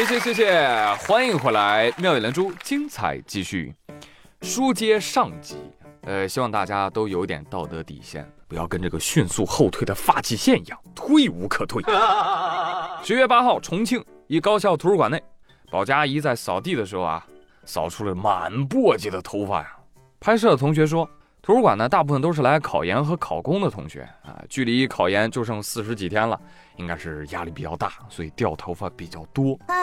谢谢谢谢，欢迎回来，妙语连珠，精彩继续。书接上集，呃，希望大家都有点道德底线，不要跟这个迅速后退的发际线一样，退无可退。十月八号，重庆一高校图书馆内，保洁阿姨在扫地的时候啊，扫出了满簸箕的头发呀。拍摄的同学说，图书馆呢，大部分都是来考研和考公的同学啊，距离考研就剩四十几天了，应该是压力比较大，所以掉头发比较多。哎，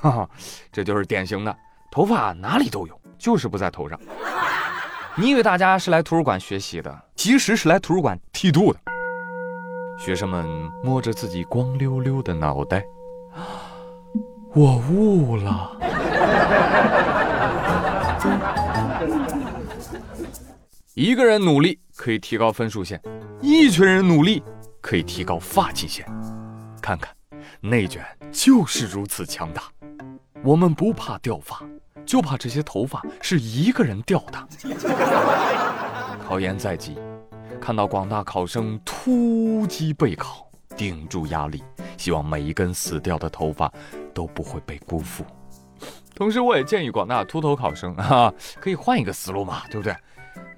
哈哈，这就是典型的头发哪里都有。就是不在头上。你以为大家是来图书馆学习的，其实是来图书馆剃度的。学生们摸着自己光溜溜的脑袋，我悟了。一个人努力可以提高分数线，一群人努力可以提高发际线。看看，内卷就是如此强大。我们不怕掉发。就怕这些头发是一个人掉的。考研在即，看到广大考生突击备考，顶住压力，希望每一根死掉的头发都不会被辜负。同时，我也建议广大秃头考生啊，可以换一个思路嘛，对不对？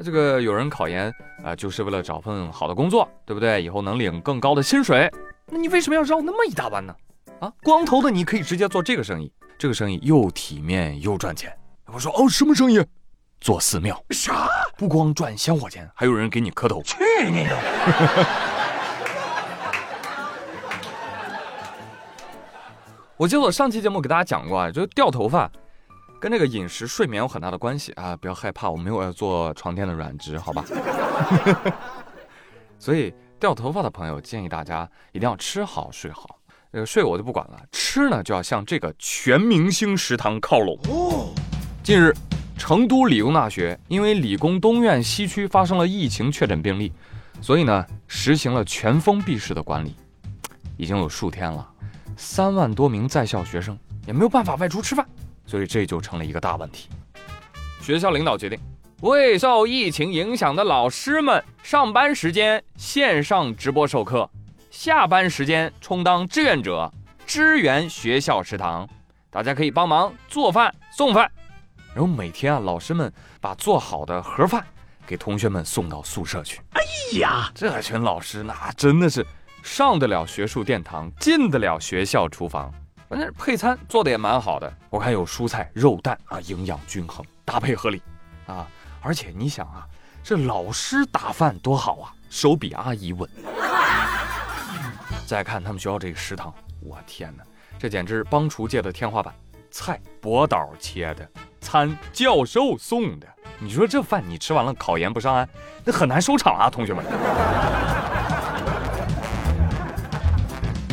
那这个有人考研啊，就是为了找份好的工作，对不对？以后能领更高的薪水，那你为什么要绕那么一大弯呢？啊，光头的你可以直接做这个生意。这个生意又体面又赚钱。我说哦，什么生意？做寺庙。啥？不光赚香火钱，还有人给你磕头。去你的！我记得我上期节目给大家讲过啊，就掉头发跟这个饮食睡眠有很大的关系啊，不要害怕，我没有要做床垫的软植，好吧？所以掉头发的朋友建议大家一定要吃好睡好。这个睡我就不管了，吃呢就要向这个全明星食堂靠拢。近日，成都理工大学因为理工东院西区发生了疫情确诊病例，所以呢实行了全封闭式的管理，已经有数天了，三万多名在校学生也没有办法外出吃饭，所以这就成了一个大问题。学校领导决定，为受疫情影响的老师们上班时间线上直播授课。下班时间充当志愿者，支援学校食堂，大家可以帮忙做饭送饭，然后每天啊，老师们把做好的盒饭给同学们送到宿舍去。哎呀，这群老师那真的是上得了学术殿堂，进得了学校厨房，关键是配餐做的也蛮好的。我看有蔬菜、肉蛋啊，营养均衡，搭配合理啊。而且你想啊，这老师打饭多好啊，手比阿姨稳。再看他们学校这个食堂，我天哪，这简直是帮厨界的天花板！菜博导切的，餐教授送的。你说这饭你吃完了，考研不上岸，那很难收场啊，同学们。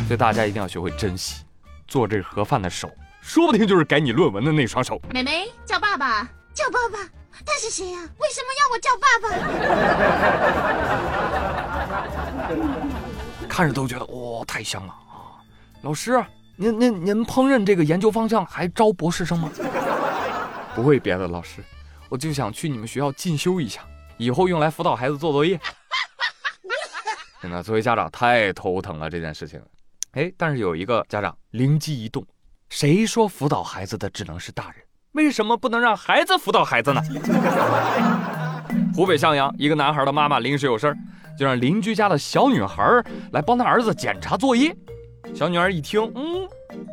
所以大家一定要学会珍惜做这盒饭的手，说不定就是改你论文的那双手。妹妹叫爸爸，叫爸爸，他是谁呀？为什么要我叫爸爸？看着都觉得哇，太香了啊！老师，您您您烹饪这个研究方向还招博士生吗？不会别的，老师，我就想去你们学校进修一下，以后用来辅导孩子做作业。真的，作为家长太头疼了这件事情。哎，但是有一个家长灵机一动，谁说辅导孩子的只能是大人？为什么不能让孩子辅导孩子呢？湖北襄阳一个男孩的妈妈临时有事儿。就让邻居家的小女孩来帮他儿子检查作业。小女儿一听，嗯，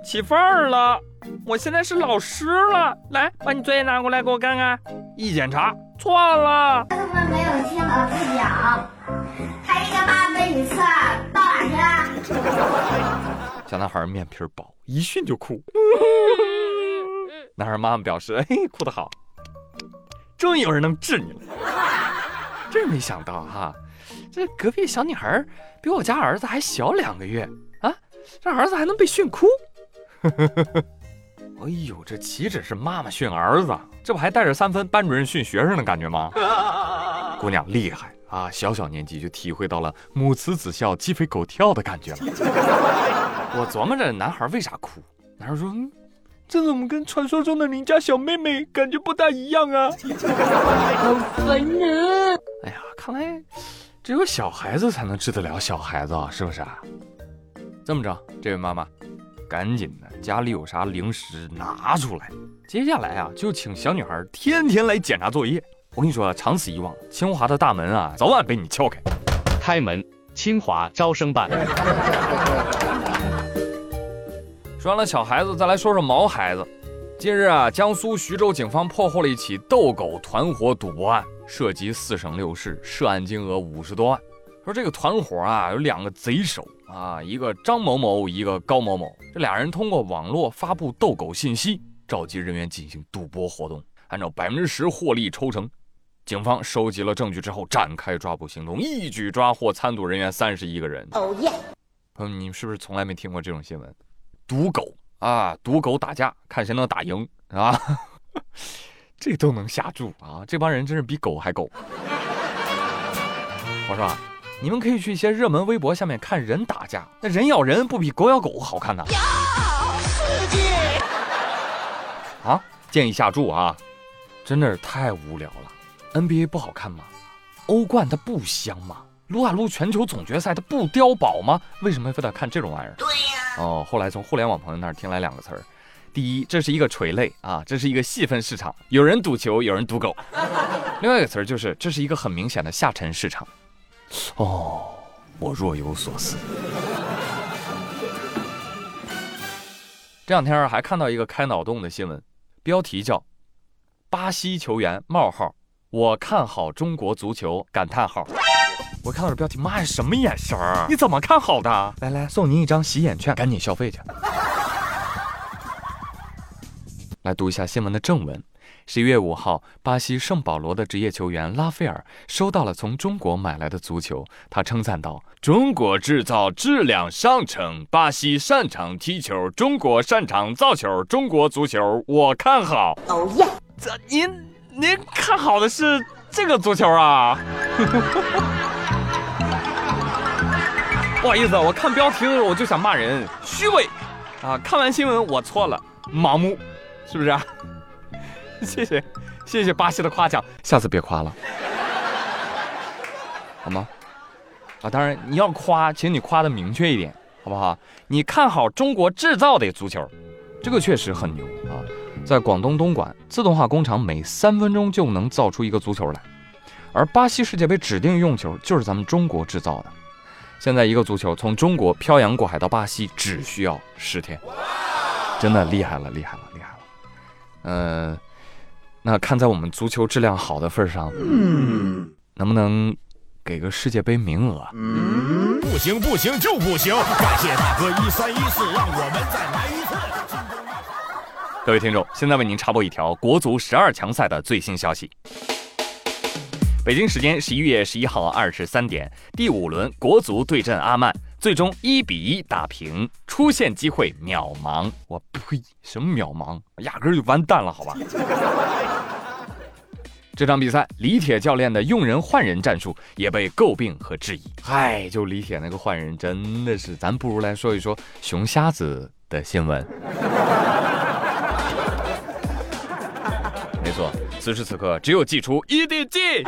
起范儿了，我现在是老师了，来，把你作业拿过来给我看看。一检查，错了。他们没有听老师讲，他一个八分一错，到哪去了？小男孩面皮薄，一训就哭。男孩妈妈表示，哎，哭得好，终于有人能治你了。真没想到哈。这隔壁小女孩比我家儿子还小两个月啊！这儿子还能被训哭？哎呦，这岂止是妈妈训儿子，这不还带着三分班主任训学生的感觉吗？姑娘厉害啊，小小年纪就体会到了母慈子孝、鸡飞狗跳的感觉了。我琢磨着男孩为啥哭，男孩说：“嗯这怎么跟传说中的邻家小妹妹感觉不大一样啊？” 好烦人！哎呀，看来。只有小孩子才能治得了小孩子啊，是不是啊？这么着，这位妈妈，赶紧的，家里有啥零食拿出来。接下来啊，就请小女孩天天来检查作业。我跟你说，长此以往，清华的大门啊，早晚被你撬开。开门，清华招生办。说完了小孩子，再来说说毛孩子。近日啊，江苏徐州警方破获了一起斗狗团伙赌博案，涉及四省六市，涉案金额五十多万。说这个团伙啊，有两个贼首啊，一个张某某，一个高某某。这俩人通过网络发布斗狗信息，召集人员进行赌博活动，按照百分之十获利抽成。警方收集了证据之后，展开抓捕行动，一举抓获参赌人员三十一个人。哦耶！朋友，你是不是从来没听过这种新闻？赌狗。啊，赌狗打架，看谁能打赢啊！这都能下注啊！这帮人真是比狗还狗。我说啊，你们可以去一些热门微博下面看人打架，那人咬人不比狗咬狗好看呐？刺激！啊，建议下注啊！真的是太无聊了。NBA 不好看吗？欧冠它不香吗？撸啊撸全球总决赛它不碉堡吗？为什么非得看这种玩意儿？对呀。哦，后来从互联网朋友那儿听来两个词儿，第一，这是一个垂类啊，这是一个细分市场，有人赌球，有人赌狗。另外一个词儿就是，这是一个很明显的下沉市场。哦，我若有所思。这两天还看到一个开脑洞的新闻，标题叫“巴西球员冒号我看好中国足球感叹号”。我看到这标题，妈呀，什么眼神儿？你怎么看好的？来来，送您一张洗眼券，赶紧消费去。来读一下新闻的正文。十一月五号，巴西圣保罗的职业球员拉斐尔收到了从中国买来的足球，他称赞道：“中国制造，质量上乘。巴西擅长踢球，中国擅长造球。中国足球，我看好。”哦耶！这您您看好的是这个足球啊？不好意思，我看标题的时候我就想骂人，虚伪啊！看完新闻我错了，盲目，是不是啊？谢谢，谢谢巴西的夸奖，下次别夸了，好吗？啊，当然你要夸，请你夸的明确一点，好不好？你看好中国制造的足球，这个确实很牛！在广东东莞，自动化工厂每三分钟就能造出一个足球来，而巴西世界杯指定用球就是咱们中国制造的。现在一个足球从中国漂洋过海到巴西只需要十天，真的厉害了，厉害了，厉害了。呃，那看在我们足球质量好的份上，能不能给个世界杯名额？不行不行就不行！感谢大哥一三一四，让我们再来一次。各位听众，现在为您插播一条国足十二强赛的最新消息。北京时间十一月十一号二十三点，第五轮国足对阵阿曼，最终一比一打平，出线机会渺茫。我呸，什么渺茫？压根就完蛋了，好吧？这场比赛，李铁教练的用人换人战术也被诟病和质疑。嗨，就李铁那个换人，真的是，咱不如来说一说熊瞎子的新闻。没错。此时此刻，只有祭出 EDG，EDG，EDG，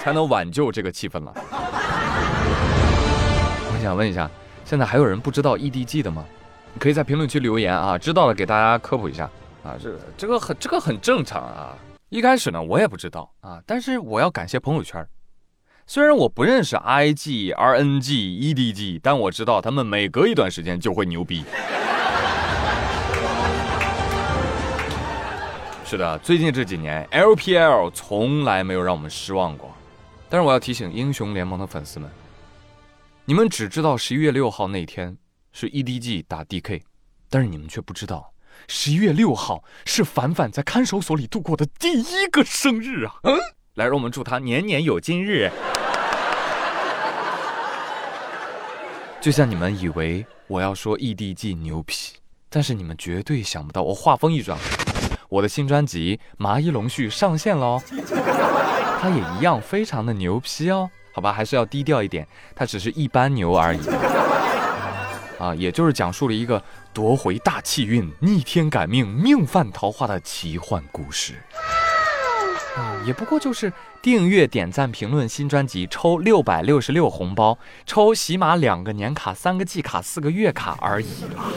才能挽救这个气氛了。我想问一下，现在还有人不知道 EDG 的吗？你可以在评论区留言啊，知道了给大家科普一下啊。这这个很这个很正常啊。一开始呢，我也不知道啊，但是我要感谢朋友圈。虽然我不认识 IG、RNG、EDG，但我知道他们每隔一段时间就会牛逼。是的，最近这几年 LPL 从来没有让我们失望过。但是我要提醒英雄联盟的粉丝们，你们只知道十一月六号那天是 EDG 打 DK，但是你们却不知道十一月六号是凡凡在看守所里度过的第一个生日啊！嗯，来，让我们祝他年年有今日。就像你们以为我要说 EDG 牛皮，但是你们绝对想不到，我话锋一转。我的新专辑《麻衣龙絮》上线喽，它也一样非常的牛批哦，好吧，还是要低调一点，它只是一般牛而已。啊，也就是讲述了一个夺回大气运、逆天改命、命犯桃花的奇幻故事。啊，也不过就是订阅、点赞、评论新专辑，抽六百六十六红包，抽喜马两个年卡、三个季卡、四个月卡而已啦。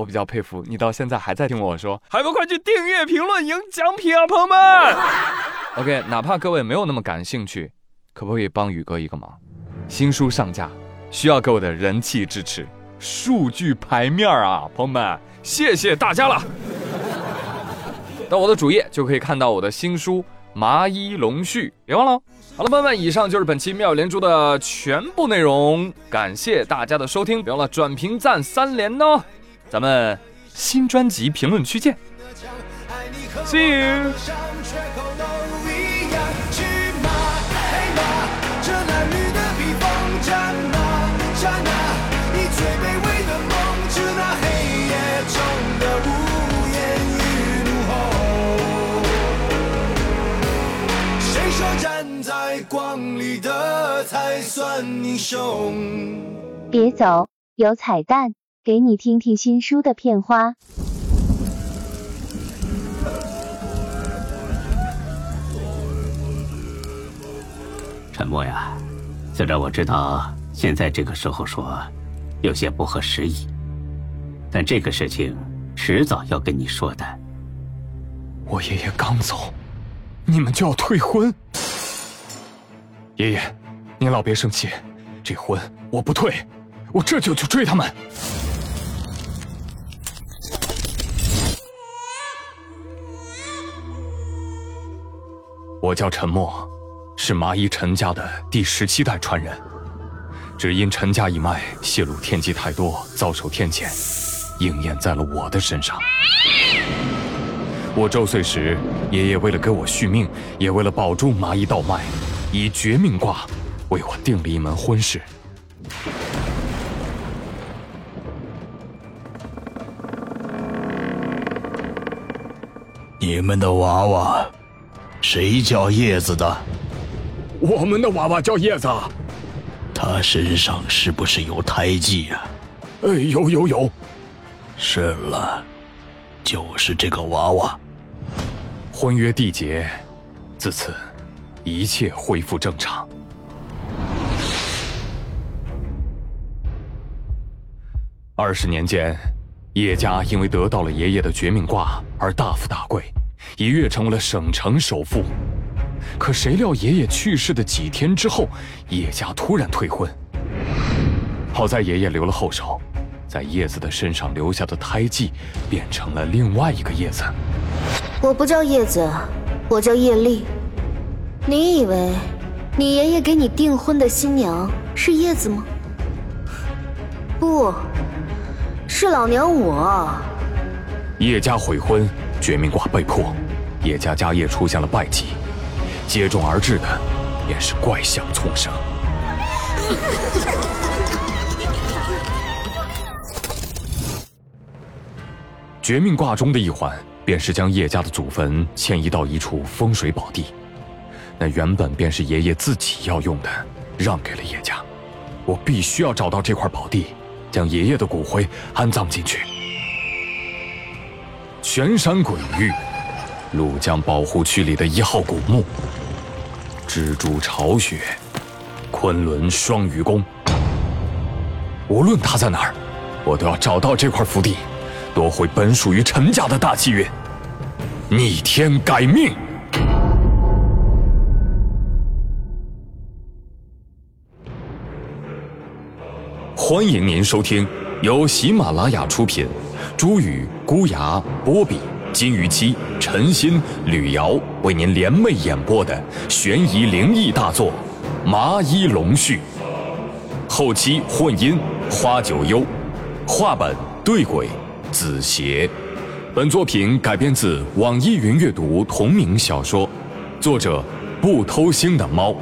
我比较佩服你，到现在还在听我说，还不快去订阅、评论、赢奖品啊，朋友们！OK，哪怕各位没有那么感兴趣，可不可以帮宇哥一个忙？新书上架，需要各位的人气支持，数据牌面啊，朋友们，谢谢大家了。到我的主页就可以看到我的新书《麻衣龙絮》，别忘了。好了，朋友们，以上就是本期妙连珠的全部内容，感谢大家的收听，别忘了转评赞三连哦。咱们新专辑评论区见，See you。光里的才算英雄。别走，有彩蛋，给你听听新书的片花。沉默呀，虽然我知道现在这个时候说有些不合时宜，但这个事情迟早要跟你说的。我爷爷刚走，你们就要退婚？爷爷，您老别生气，这婚我不退，我这就去追他们。我叫陈默，是麻衣陈家的第十七代传人，只因陈家一脉泄露天机太多，遭受天谴，应验在了我的身上。我周岁时，爷爷为了给我续命，也为了保住麻衣道脉。以绝命卦为我定了一门婚事。你们的娃娃，谁叫叶子的？我们的娃娃叫叶子。他身上是不是有胎记啊？哎，有有有。是了，就是这个娃娃。婚约缔结，自此。一切恢复正常。二十年间，叶家因为得到了爷爷的绝命卦而大富大贵，一跃成为了省城首富。可谁料爷爷去世的几天之后，叶家突然退婚。好在爷爷留了后手，在叶子的身上留下的胎记变成了另外一个叶子。我不叫叶子，我叫叶丽。你以为你爷爷给你订婚的新娘是叶子吗？不是老娘我。叶家悔婚，绝命卦被破，叶家家业出现了败绩，接踵而至的便是怪象丛生。绝命卦中的一环，便是将叶家的祖坟迁移到一处风水宝地。那原本便是爷爷自己要用的，让给了叶家。我必须要找到这块宝地，将爷爷的骨灰安葬进去。全山鬼域，庐江保护区里的一号古墓，蜘蛛巢穴，昆仑双鱼宫。无论他在哪儿，我都要找到这块福地，夺回本属于陈家的大气运，逆天改命。欢迎您收听由喜马拉雅出品，朱宇、孤牙、波比、金鱼姬、陈鑫、吕瑶为您联袂演播的悬疑灵异大作《麻衣龙絮》，后期混音花九幽，画本对鬼子邪。本作品改编自网易云阅读同名小说，作者不偷腥的猫。